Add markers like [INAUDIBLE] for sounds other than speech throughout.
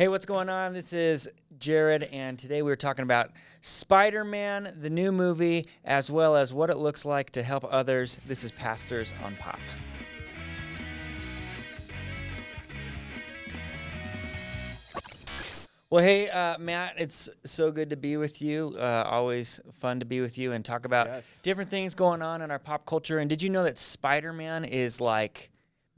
Hey, what's going on? This is Jared, and today we're talking about Spider Man, the new movie, as well as what it looks like to help others. This is Pastors on Pop. Well, hey, uh, Matt, it's so good to be with you. Uh, always fun to be with you and talk about Yes. different things going on in our pop culture. And did you know that Spider Man is like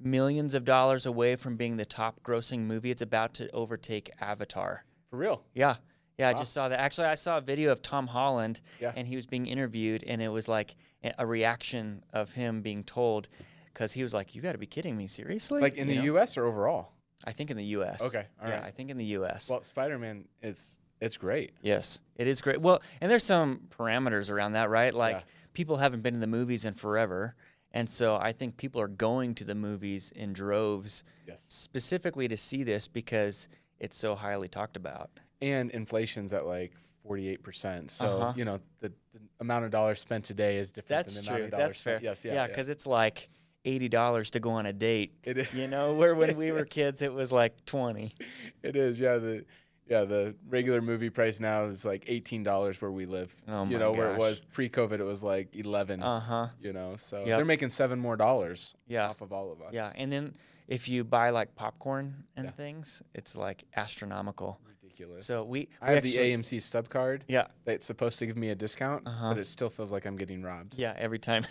millions of dollars away from being the top grossing movie? It's about to overtake Avatar. For real. Yeah. Yeah, I just saw that. Actually, I saw a video of Tom Holland Yeah. and he was being interviewed, and it was like a- reaction of him being told, because he was like, You got to be kidding me. Seriously? Like in You the know? U.S. or overall? I think in the U.S. Okay, all yeah, right. I think in the U.S. Well, Spider Man is it's great. Yes, it is great. Well, and there's some parameters around that, right? Like Yeah. people haven't been in the movies in forever. And so I think people are going to the movies in droves Yes. specifically to see this because it's so highly talked about. And inflation's at like forty eight percent. So Uh-huh. you know the, the amount of dollars spent today is different That's than the amount true. of dollars That's fair. spent. Yes. Yeah. yeah, because it's like eighty dollars to go on a date. It is. You know, where when [LAUGHS] we were kids it was like twenty. it is. Yeah. The yeah the regular movie price now is like eighteen dollars where we live. Oh you know where it was pre COVID it was like eleven. Uh huh. you know so Yep. they're making seven more dollars Yeah. off of all of us. Yeah, and then if you buy like popcorn and Yeah. things, it's like astronomical. Ridiculous. So we, I have actually- the AMC stub card Yeah, that's supposed to give me a discount, Uh-huh. but it still feels like I'm getting robbed. Yeah, every time.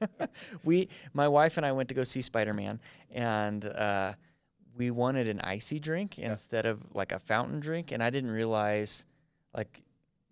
[LAUGHS] we, my wife and I went to go see Spider Man, and uh, we wanted an icy drink instead of like a fountain drink, and I didn't realize like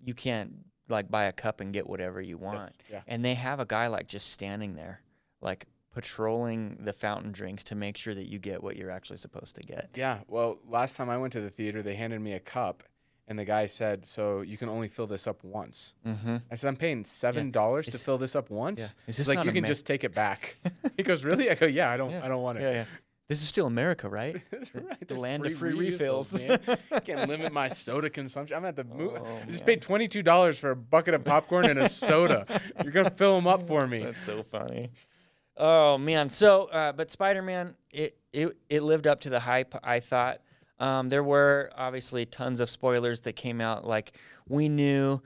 you can't like buy a cup and get whatever you want. Yes, yeah. And they have a guy like just standing there, like patrolling the fountain drinks to make sure that you get what you're actually supposed to get. Yeah. Well, last time I went to the theater, they handed me a cup, and the guy said, "So you can only fill this up once." Mm-hmm. I said, "I'm paying seven dollars to fill this up once." yeah. Is He's this like, "You can just take it back." [LAUGHS] he goes, "Really?" I go, "Yeah, I don't, Yeah. I don't want it." Yeah, yeah. This is still America, right? [LAUGHS] Right. the land of free refills. man. I [LAUGHS] Can't limit my soda consumption. I'm at the move. Oh, I just paid twenty two dollars for a bucket of popcorn and a [LAUGHS] soda. You're gonna fill them up for me. That's so funny. Oh man. So, uh, but Spider Man, it, it it lived up to the hype. I thought um, there were obviously tons of spoilers that came out. Like we knew,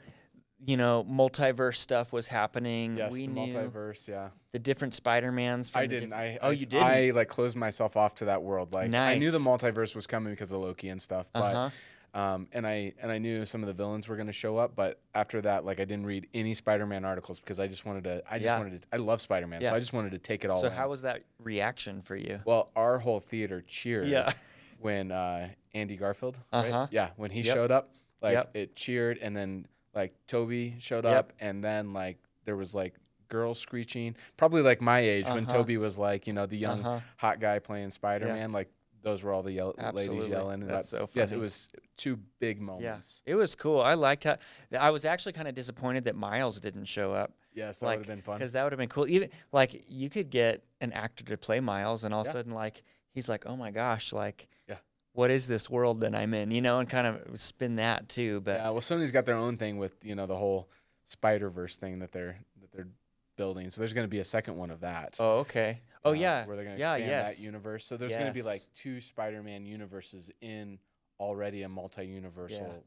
you know, multiverse stuff was happening. Yes, we the knew multiverse. Yeah. the different Spider Mans. I didn't. I oh, I, you didn't. I like closed myself off to that world. Like I knew the multiverse was coming because of Loki and stuff, but Uh-huh. um, and I and I knew some of the villains were going to show up. But after that, like I didn't read any Spider-Man articles because I just wanted to. I just Yeah. wanted to. I love Spider-Man, Yeah. so I just wanted to take it all. So in. how was that reaction for you? well, our whole theater cheered. Yeah. when uh, Andy Garfield, Uh-huh. right? Yeah, when he Yep. showed up, like Yep. it cheered, and then like Tobey showed Yep. up, and then like there was like girls screeching, probably like my age when Uh-huh. Tobey was like you know the young Uh-huh. hot guy playing Spider Man, like those were all the yell- ladies yelling. and That's that- so Yes, it was two big moments. Yeah, it was cool. I liked how. I was actually kind of disappointed that Miles didn't show up. Yes, that like, would have been fun. Because that would have been cool. Even like you could get an actor to play Miles, and all of Yeah. a sudden, like he's like, "Oh my gosh, like, Yeah. What is this world that I'm in?" You know, and kind of spin that too. But Yeah, well, Sony's got their own thing with you know the whole Spider Verse thing that they're that they're building. So there's going to be a second one of that. oh, okay. Oh uh, yeah, where they're going to yeah, expand yes. that universe. So there's going to be like two Spider-Man universes in already a multi-universal. yeah,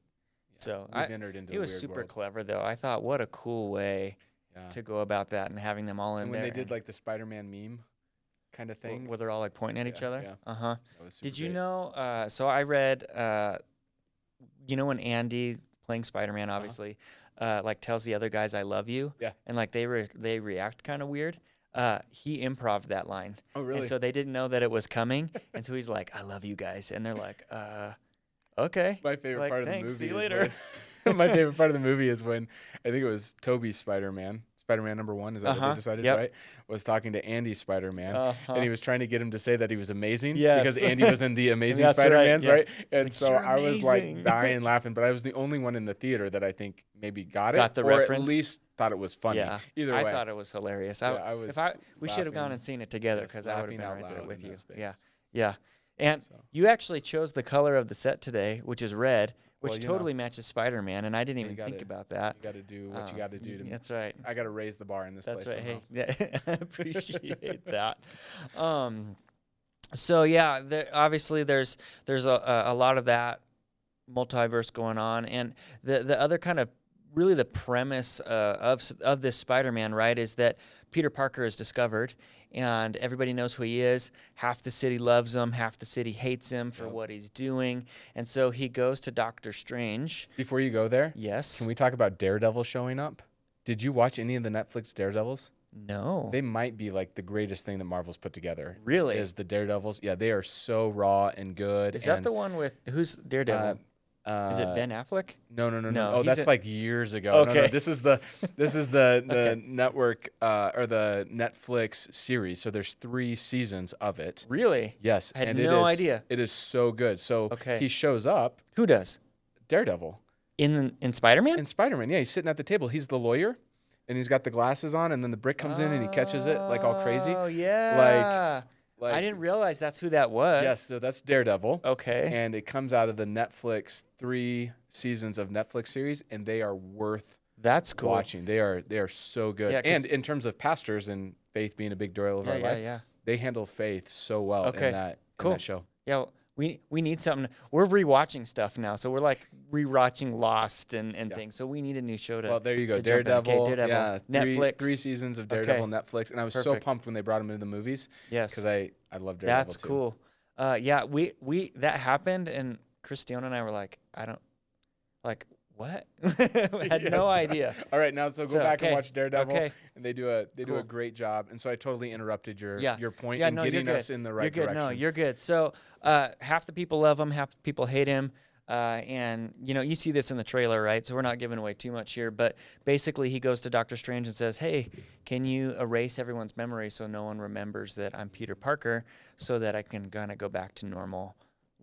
So we've I- entered into It was super world. clever though. I thought, what a cool way Yeah. to go about that and having them all in And when there. they did like the Spider-Man meme kind of thing, where they're all like pointing at each other. yeah. Uh huh. Did you great. know? Uh, so I read, uh, you know, when Andy playing Spider Man, Uh-huh. obviously, uh, like tells the other guys, "I love you," Yeah. and like they re- they react kind of weird. Uh, he improv that line, Oh, really? and so they didn't know that it was coming, and so he's like, "I love you guys," and they're like, "Uh, okay." my favorite like, part of the "Thanks, movie see you later." when- [LAUGHS] my favorite part of the movie is when I think it was Tobey's Spider-Man, Spider-Man number one. Is that what Uh-huh, they decided? yep. Right? Was talking to Andy Spider-Man, Uh-huh. and he was trying to get him to say that he was amazing Yes. because Andy was in the [LAUGHS] Amazing That's right, yeah. right? And like, so I was like [LAUGHS] dying laughing, but I was the only one in the theater that I think maybe got it, Got the or reference? at least thought it was funny. Yeah, Either way, I thought it was hilarious. Yeah, I, I was if I we should have gone and seen it together because I would have been right there with you. Yeah, yeah. And So. you actually chose the color of the set today, which is red, which Well, you know. totally matches Spider-Man, and I didn't You even think gotta- about that. you got to do what you Um, got to do to. That's right. I got to raise the bar in this That's place. right. somehow. Hey, yeah, [LAUGHS] I appreciate [LAUGHS] that. Um, so yeah, there, obviously there's there's a, a, a lot of that multiverse going on, and the the other kind of really the premise uh, of of this Spider-Man, right, is that Peter Parker is discovered, and everybody knows who he is. Half the city loves him, half the city hates him for Yep. what he's doing, and so he goes to Doctor Strange. Before you go there, Yes. can we talk about Daredevil showing up? Did you watch any of the Netflix Daredevils? no. They might be like the greatest thing that Marvel's put together. Really? Is the Daredevils? Yeah, they are so raw and good. is that the one with who's Daredevil? uh, is it uh, Ben Affleck? No, no, no, No, no. Oh, that's in- like years ago. No, no, Okay. this is the this is the [LAUGHS] the Okay. network uh, or the Netflix series. So there's three seasons of it. Really? Yes, I had and no is- idea. It is so good. So Okay. he shows up, Who does? Daredevil, In in Spider-Man? In Spider Man. Yeah, he's sitting at the table. He's the lawyer, and he's got the glasses on, and then the brick comes in and he catches it like all crazy. Oh yeah. Like I didn't realize that's who that was. Yes, so that's Daredevil. Okay. and it comes out of the Netflix three seasons of Netflix series, and they are worth that's cool. watching. They are they are so good. Yeah, and in terms of pastors and faith being a big deal of Yeah, our yeah, life, yeah. they handle faith so well Okay, in that in cool. that show. Yeah, well, we we need something. We're rewatching stuff now, so we're like rewatching Lost and, and Yeah. things. So we need a new show to. Well, there you go. in. Okay, Daredevil, Daredevil. yeah, Netflix. three seasons of Daredevil Okay. Netflix, and I was so pumped when they brought him into the movies yes, because I I love Daredevil. that's too. cool. Uh, yeah, we we that happened, and Christiana and I were like, I don't, like what? [LAUGHS] [LAUGHS] had no idea. All right, now so go So, back and watch Daredevil, Okay. and they do a they do a great job. And so I totally interrupted your Yeah. your point Yeah, in no, getting us in the right you're good. direction. No, you're good. So uh, half the people love him, half the people hate him. Uh, and you know, you see this in the trailer, right? So we're not giving away too much here, but basically, he goes to Doctor Strange and says, "Hey, can you erase everyone's memory so no one remembers that I'm Peter Parker, so that I can kind of go back to normal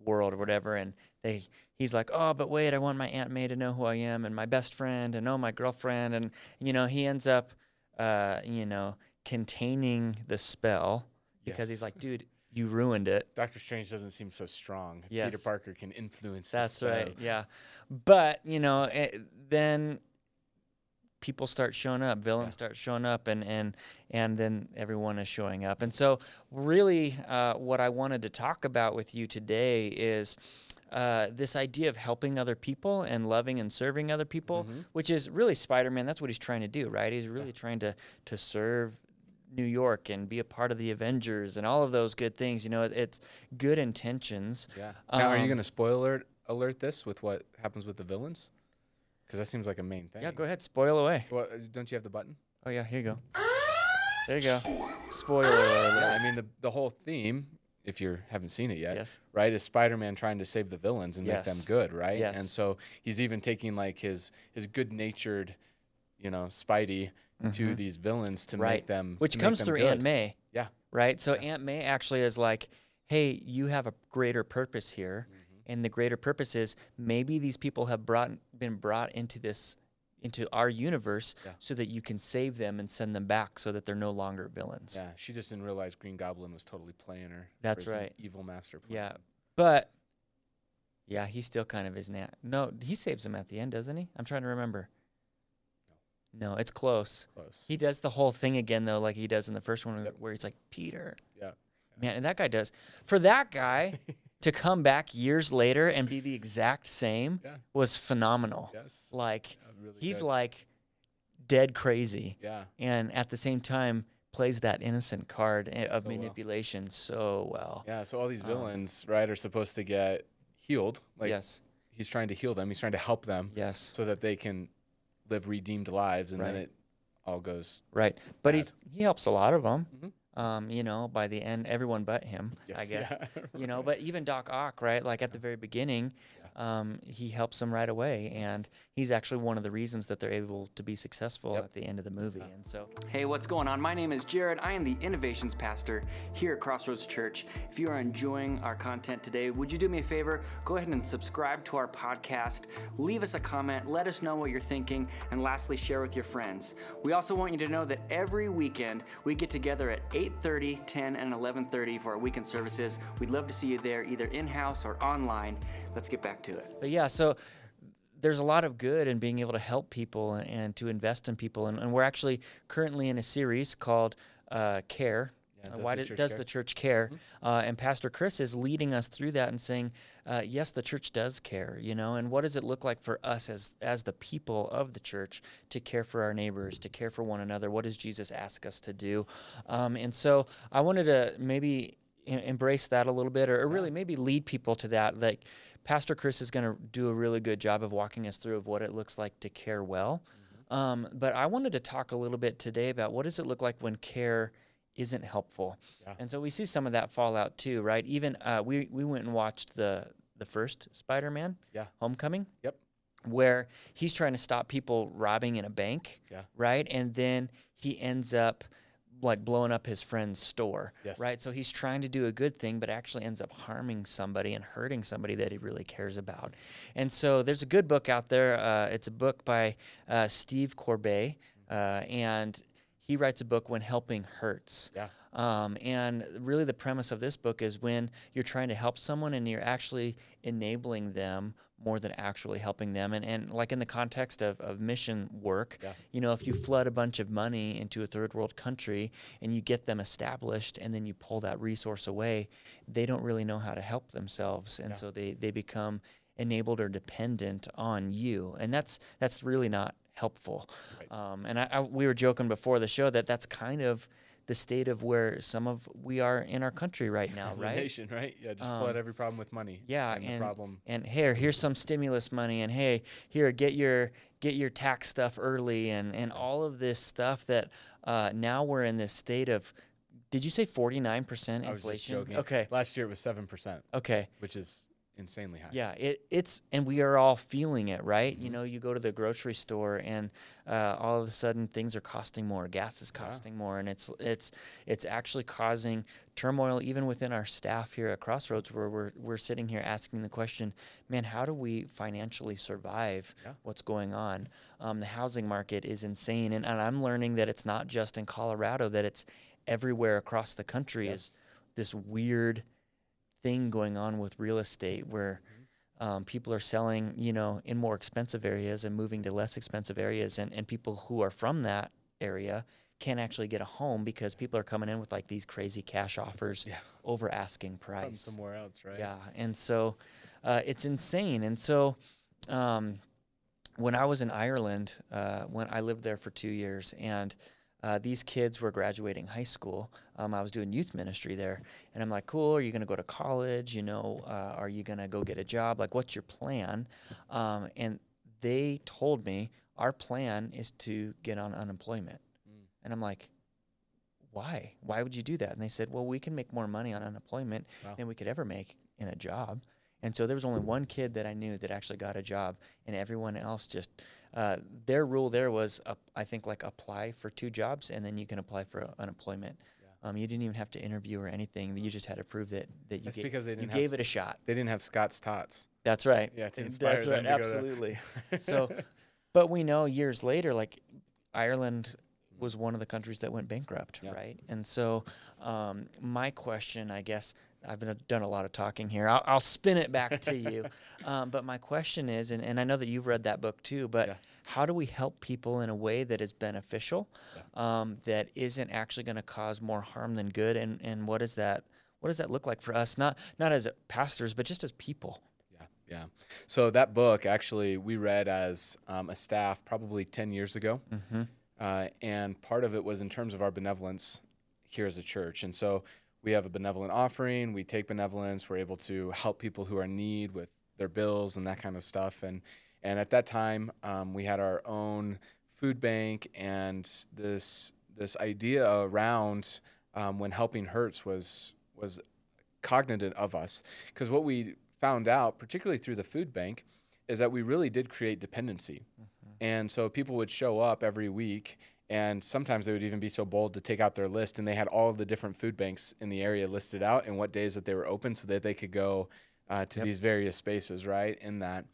world or whatever?" And they, he's like, "Oh, but wait, I want my Aunt May to know who I am and my best friend and oh, my girlfriend." And you know, he ends up, uh, you know, containing the spell because he's like, "Dude." You ruined it. Doctor Strange doesn't seem so strong. Peter Parker can influence. That's right. Yeah. But, you know, eh, then people start showing up, villains Yeah. start showing up and and and then everyone is showing up. And so really uh, what I wanted to talk about with you today is uh, this idea of helping other people and loving and serving other people, Mhm. which is really Spider-Man. That's what he's trying to do, right? He's really trying to to serve New York and be a part of the Avengers and all of those good things. You know, it, it's good intentions. Yeah. Now, are you Um, going to spoiler alert this with what happens with the villains? Because that seems like a main thing. Yeah, go ahead, spoil away. Well, uh, don't you have the button? Oh yeah, here you go. There you go. Spoiler alert. Yeah. I mean, the the whole theme, if you haven't seen it yet, yes. right, is Spider-Man trying to save the villains and make them good, right? Yes. And so he's even taking like his his good-natured, you know, Spidey to Mhm. these villains to Right. make them Which make comes them through good. Aunt May. Yeah. Right. So Aunt May actually is like, "Hey, you have a greater purpose here, Mm-hmm. and the greater purpose is maybe these people have brought been brought into this." Into our universe Yeah. so that you can save them and send them back so that they're no longer villains. Yeah, she just didn't realize Green Goblin was totally playing her. That's right. Evil master plan. Yeah. But yeah, he still kind of is now. No, he saves him at the end, doesn't he? I'm trying to remember. No, it's close. Close. He does the whole thing again though, like he does in the first one, Yep. where he's like Peter. Yeah. Man, and that guy does. For that guy [LAUGHS] to come back years later and be the exact same Yeah. was phenomenal. Yes. Like Yeah, really he's good. like dead crazy, Yeah. and at the same time plays that innocent card of So well. manipulation so well. Yeah. So all these Um, villains, right, are supposed to get healed. Like yes, he's trying to heal them. He's trying to help them yes, so that they can live redeemed lives, and then it all goes. right. But bad. he's he helps a lot of them. Mhm. Um, you know, by the end, everyone but him, I [LAUGHS] guess. yeah. you know but even doc ock right like at the very beginning um, he helps them right away and he's actually one of the reasons that they're able to be successful Yep. at the end of the movie and so Hey, what's going on? My name is Jared. I am the Innovations Pastor here at Crossroads Church. If you are enjoying our content today, would you do me a favor? Go ahead and subscribe to our podcast. Leave us a comment. Let us know what you're thinking. And lastly, share with your friends. We also want you to know that every weekend we get together at 8:30, 10, and 11:30 for our weekend services. We'd love to see you there, either in-house or online. Let's get back to it. but yeah so there's a lot of good in being able to help people and to invest in people and, and we're actually currently in a series called uh, care Yeah, Uh, why the did, does care? the church care? Uh, and Pastor Chris is leading us through that and saying, uh, yes, the church does care, you know, and what does it look like for us as as the people of the church to care for our neighbors, to care for one another? What does Jesus ask us to do? Um, and so I wanted to maybe embrace that a little bit, or, or really maybe lead people to that. Like Pastor Chris is going to do a really good job of walking us through of what it looks like to care well. Um, but I wanted to talk a little bit today about what does it look like when care isn't helpful. Yeah. And so we see some of that fallout too, right? Even uh, we we went and watched the the first Spider-Man, Yeah. Homecoming, Yep. where he's trying to stop people robbing in a bank, Yeah. right? And then he ends up like blowing up his friend's store, Yes. right? So he's trying to do a good thing, but actually ends up harming somebody and hurting somebody that he really cares about. And so there's a good book out there. Uh, it's a book by uh, Steve Corbett, uh, and he writes a book when helping hurts. Yeah. Um, and really, the premise of this book is when you're trying to help someone and you're actually enabling them more than actually helping them. And, and like in the context of, of mission work, Yeah. you know, if you flood a bunch of money into a third world country and you get them established and then you pull that resource away, they don't really know how to help themselves. And Yeah. so they, they become enabled or dependent on you. And that's, that's really not helpful. Right. Um, and I, I, we were joking before the show that that's kind of the state of where some of we are in our country right [LAUGHS] now, right? nation, right? Yeah, just Um, flood every problem with money. yeah, and, and- problem. and here here's some stimulus money and hey here get your get your tax stuff early and and all of this stuff that uh, now we're in this state of did you say 49% I was just inflation joking. okay Last year it was seven percent, okay which is insanely high. yeah it, it's and we are all feeling it right you Mhm. know you go to the grocery store and uh, all of a sudden things are costing more gas is Yeah. costing more and it's it's it's actually causing turmoil even within our staff here at crossroads where we're, we're sitting here asking the question man how do we financially survive Yeah. what's going on um, the housing market is insane and, and i'm learning that it's not just in colorado that it's everywhere across the country is this weird thing going on with real estate where Mm-hmm. um, people are selling, you know, in more expensive areas and moving to less expensive areas, and, and people who are from that area can't actually get a home because people are coming in with like these crazy cash offers [LAUGHS] Yeah. over asking From price. somewhere else, right? Yeah, and so uh, it's insane. And so um, when I was in Ireland, uh, when I lived there for two years, and uh, these kids were graduating high school. Um, I was doing youth ministry there, and I'm like, "Cool. Are you going to go to college? You know, uh, are you going to go get a job? Like, what's your plan?" Um, and they told me our plan is to get on unemployment, Mm. and I'm like, "Why? Why would you do that?" And they said, "Well, we can make more money on unemployment Wow. than we could ever make in a job." And so there was only one kid that I knew that actually got a job, and everyone else just uh, their rule there was uh, I think like apply for two jobs and then you can apply for unemployment. Yeah. Um, you didn't even have to interview or anything. You just had to prove that that you That's ga- because they didn't have gave it a shot. They didn't have Scott's tots. That's right. Yeah, to inspire That's them right. to go to- Absolutely. [LAUGHS] so, but we know years later, like Ireland was one of the countries that went bankrupt, Yeah. right? And so, um, my question, I guess, I've been done a lot of talking here. I'll, I'll spin it back to you. [LAUGHS] Um, but my question is, and, and I know that you've read that book too, but Yeah. how do we help people in a way that is beneficial, um, that isn't actually going to cause more harm than good? And, and what does that what does that look like for us? Not not as pastors, but just as people. Yeah, yeah. So that book actually we read as um, a staff probably ten years ago, Mm-hmm. uh, and part of it was in terms of our benevolence here as a church. And so we have a benevolent offering. We take benevolence. We're able to help people who are in need with their bills and that kind of stuff. And and at that time, um, we had our own food bank, and this this idea around um, when helping hurts was was cognizant of us because what we found out, particularly through the food bank, is that we really did create dependency. And so people would show up every week, and sometimes they would even be so bold to take out their list, and they had all of the different food banks in the area listed out and what days that they were open so that they could go uh, to Yep. these various spaces, right? In that.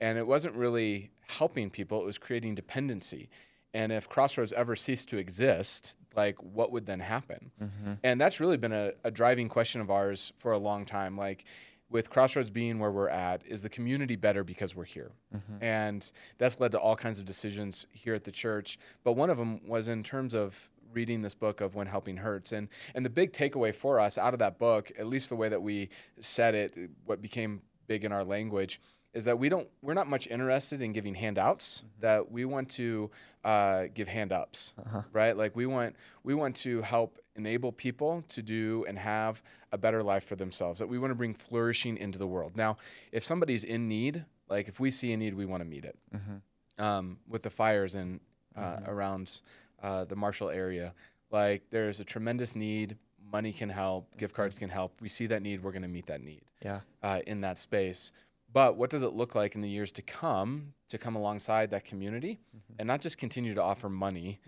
And it wasn't really helping people, it was creating dependency. And if Crossroads ever ceased to exist, like what would then happen? Mm-hmm. And that's really been a, a driving question of ours for a long time. Like, with Crossroads being where we're at, is the community better because we're here? Mm-hmm. And that's led to all kinds of decisions here at the church. But one of them was in terms of reading this book of When Helping Hurts. And, and the big takeaway for us out of that book, at least the way that we said it, what became big in our language, is that we don't we're not much interested in giving handouts Mm-hmm. that we want to uh, give hand ups Uh-huh. right like we want we want to help enable people to do and have a better life for themselves that we want to bring flourishing into the world now if somebody's in need like if we see a need we want to meet it Mhm. um, with the fires in uh, Mm-hmm. around uh, the Marshall area. Like there's a tremendous need. Money can help. Gift Mm-hmm. cards can help. We see that need. We're going to meet that need Yeah. uh, in that space. But what does it look like in the years to come to come alongside that community and not just continue to offer money,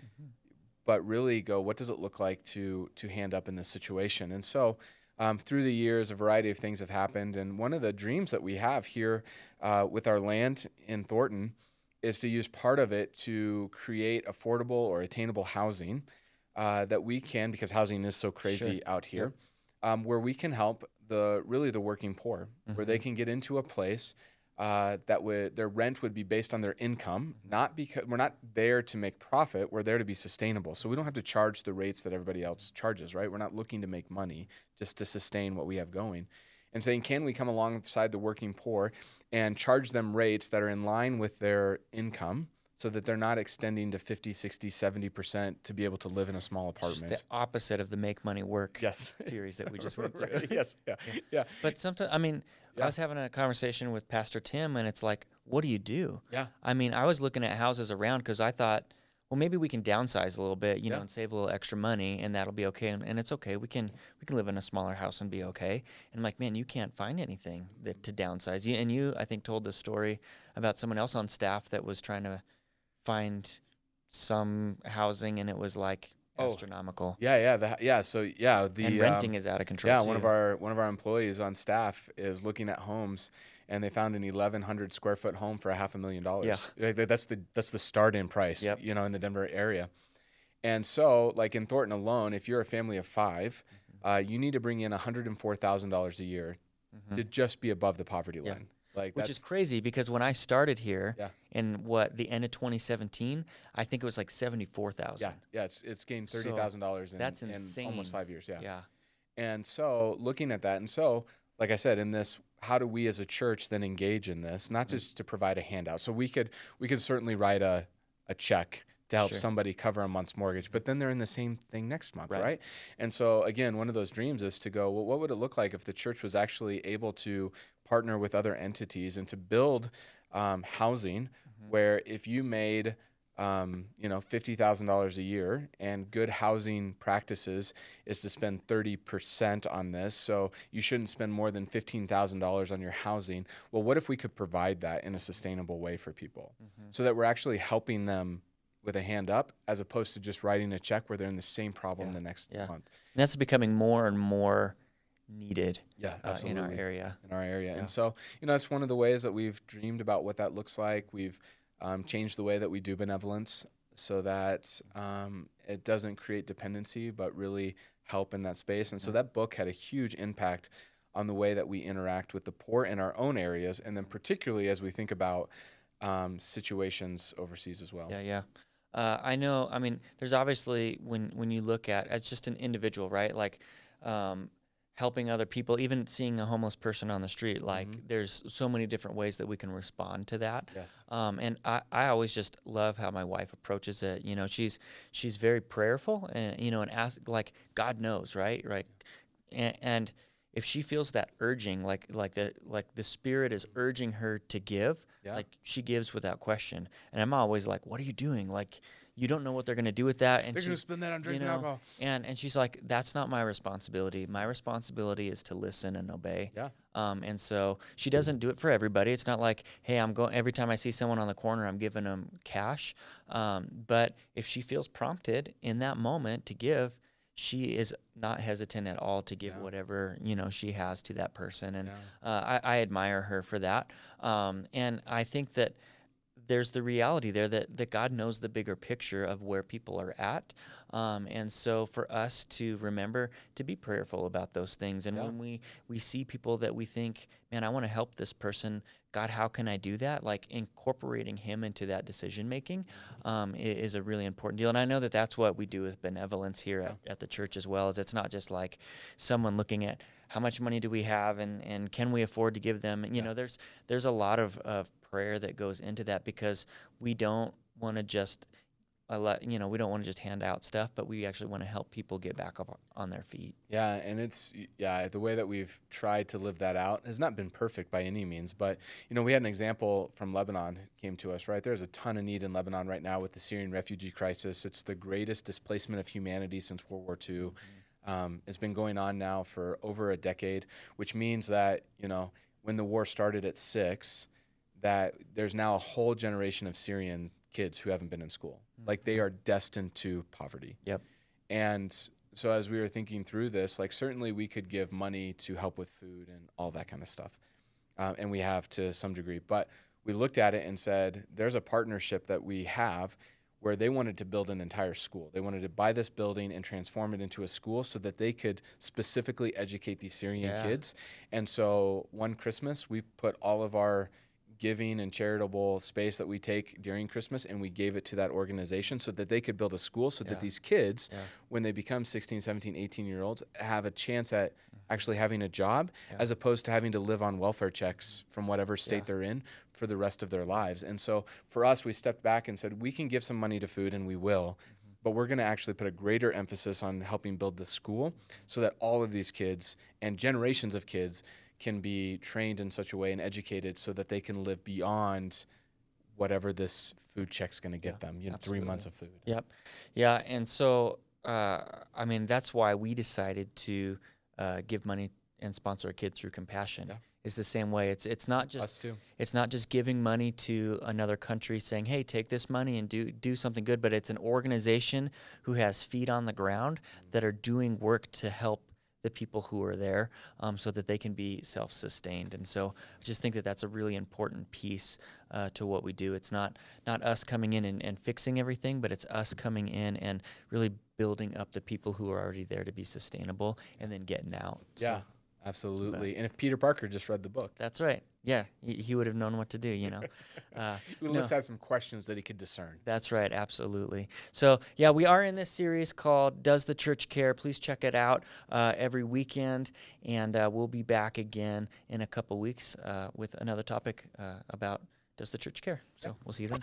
but really go, what does it look like to to hand up in this situation? And so, um, through the years, a variety of things have happened. And one of the dreams that we have here uh, with our land in Thornton is to use part of it to create affordable or attainable housing uh, that we can, because housing is so crazy out here, um, where we can help the really the working poor, where they can get into a place uh, that would their rent would be based on their income, not because we're not there to make profit. We're there to be sustainable. So we don't have to charge the rates that everybody else charges, right? We're not looking to make money just to sustain what we have going. And saying, can we come alongside the working poor and charge them rates that are in line with their income so that they're not extending to 50, 60, 70% to be able to live in a small apartment. It's just the opposite of the make money work Yes. [LAUGHS] series that we just [LAUGHS] went through. Yes. Yeah. Yeah. But sometimes, I mean, Yeah. I was having a conversation with Pastor Tim, and it's like, what do you do? Yeah. I mean, I was looking at houses around because I thought, well, maybe we can downsize a little bit, you know, and save a little extra money, and that'll be okay. And, and it's okay. We can we can live in a smaller house and be okay. And I'm like, man, you can't find anything that to downsize. You, and you, I think, told the story about someone else on staff that was trying to find some housing, and it was like Oh. astronomical. Yeah. Yeah. The, yeah. So, yeah. The and um, renting is out of control. Yeah, one of our one of our employees on staff is looking at homes, and they found an 1,100 square foot home for a half a million dollars. Yeah, that's the that's the start in price. Yep. You know, in the Denver area, and so like in Thornton alone, if you're a family of 5 uh, you need to bring in 104 thousand dollars a year to just be above the poverty Mm-hmm. Yeah. Like which is crazy because when I started here Yeah. in what the end of 2017, I think it was like 74,000. yeah, yeah. It's it's gained So, thirty thousand dollars in, that's in insane. almost five years. Yeah. Yeah. And so looking at that, and so like I said, in this, how do we as a church then engage in this? Not Mm-hmm. just to provide a handout. So we could we could certainly write a a check to help Sure. somebody cover a month's mortgage, but then they're in the same thing next month, Right. right. And so again, one of those dreams is to go, well, what would it look like if the church was actually able to partner with other entities and to build um, housing Mm-hmm. where if you made um, you know, fifty thousand dollars a year, and good housing practices is to spend thirty percent on this. So you shouldn't spend more than fifteen thousand dollars on your housing. Well, what if we could provide that in a sustainable way for people, so that we're actually helping them with a hand up, as opposed to just writing a check where they're in the same problem Yeah. the next Yeah. month. And that's becoming more and more needed Yeah, uh, in our area. in our area. Yeah. And so, you know, that's one of the ways that we've dreamed about what that looks like. We've um, changed the way that we do benevolence so that um, it doesn't create dependency, but really help in that space. And so that book had a huge impact on the way that we interact with the poor in our own areas, and then particularly as we think about um, situations overseas as well. Yeah, yeah. Uh, I know. I mean, there's obviously when when you look at as just an individual, right? Like um, helping other people, even seeing a homeless person on the street. Like Mm-hmm. there's so many different ways that we can respond to that. Yes. Um, and I, I always just love how my wife approaches it. You know, she's she's very prayerful, and you know, and ask like God knows, right? Right. And, and if she feels that urging, like like the like the Spirit is urging her to give, Yeah. like she gives without question. And I'm always like, "What are you doing? Like, you don't know what they're gonna do with that." And They're she's- spend that on you drinks and know, alcohol. and and she's like, "That's not my responsibility. My responsibility is to listen and obey." Yeah. Um, and so she doesn't do it for everybody. It's not like, hey, I'm going every time I see someone on the corner, I'm giving them cash. Um, but if she feels prompted in that moment to give, she is not hesitant at all to give Yeah. whatever you know she has to that person, and Yeah. uh, I, I admire her for that. Um, and I think that there's the reality there that, that God knows the bigger picture of where people are at. Um, and so for us to remember to be prayerful about those things. And Yeah. when we, we see people that we think, man, I want to help this person God, how can I do that? Like incorporating Him into that decision making um, is a really important deal. And I know that that's what we do with benevolence here at, at the church as well. Is it's not just like someone looking at how much money do we have and, and can we afford to give them. You know, there's there's a lot of, of prayer that goes into that because we don't want to just a lot, you know, we don't want to just hand out stuff, but we actually want to help people get back up on their feet. Yeah, and it's yeah, the way that we've tried to live that out has not been perfect by any means, but you know, we had an example from Lebanon came to us, right? There's a ton of need in Lebanon right now with the Syrian refugee crisis. It's the greatest displacement of humanity since World War II. Um, it's been going on now for over a decade, which means that, you know, when the war started at 6, that there's now a whole generation of Syrian kids who haven't been in school. Like they are destined to poverty. Yep. And so as we were thinking through this, like certainly we could give money to help with food and all that kind of stuff, um, and we have to some degree. But we looked at it and said, there's a partnership that we have where they wanted to build an entire school. They wanted to buy this building and transform it into a school so that they could specifically educate these Syrian Yeah. kids. And so one Christmas, we put all of our giving and charitable space that we take during Christmas and we gave it to that organization so that they could build a school so Yeah. that these kids Yeah. when they become 16, 17, 18 year olds have a chance at actually having a job Mm-hmm. Yeah. as opposed to having to live on welfare checks from whatever state they're in for the rest of their lives. And so for us, we stepped back and said, we can give some money to food and we will, Mm-hmm. but we're going to actually put a greater emphasis on helping build the school so that all of these kids and generations of kids can be trained in such a way and educated so that they can live beyond whatever this food check's going to get Yeah, them, you know, three months of food. Yep. Yeah. And so, uh, I mean, that's why we decided to uh, give money and sponsor a kid through compassion. Yeah. It's the same way. It's it's not just Us too. it's not just giving money to another country saying, "Hey, take this money and do do something good," but it's an organization who has feet on the ground that are doing work to help the people who are there, um, so that they can be self-sustained. And so, I just think that that's a really important piece uh, to what we do. It's not not us coming in and, and fixing everything, but it's us coming in and really building up the people who are already there to be sustainable, and then getting out. So- Yeah, absolutely. And if Peter Parker just read the book, that's right. Yeah, he, he would have known what to do, you know. [LAUGHS] Uh, we no. have some questions that he could discern. That's right, absolutely. So, yeah, we are in this series called Does the Church Care? Please check it out uh, every weekend, and uh, we'll be back again in a couple weeks uh, with another topic uh, about Does the Church Care? So, we'll see you then.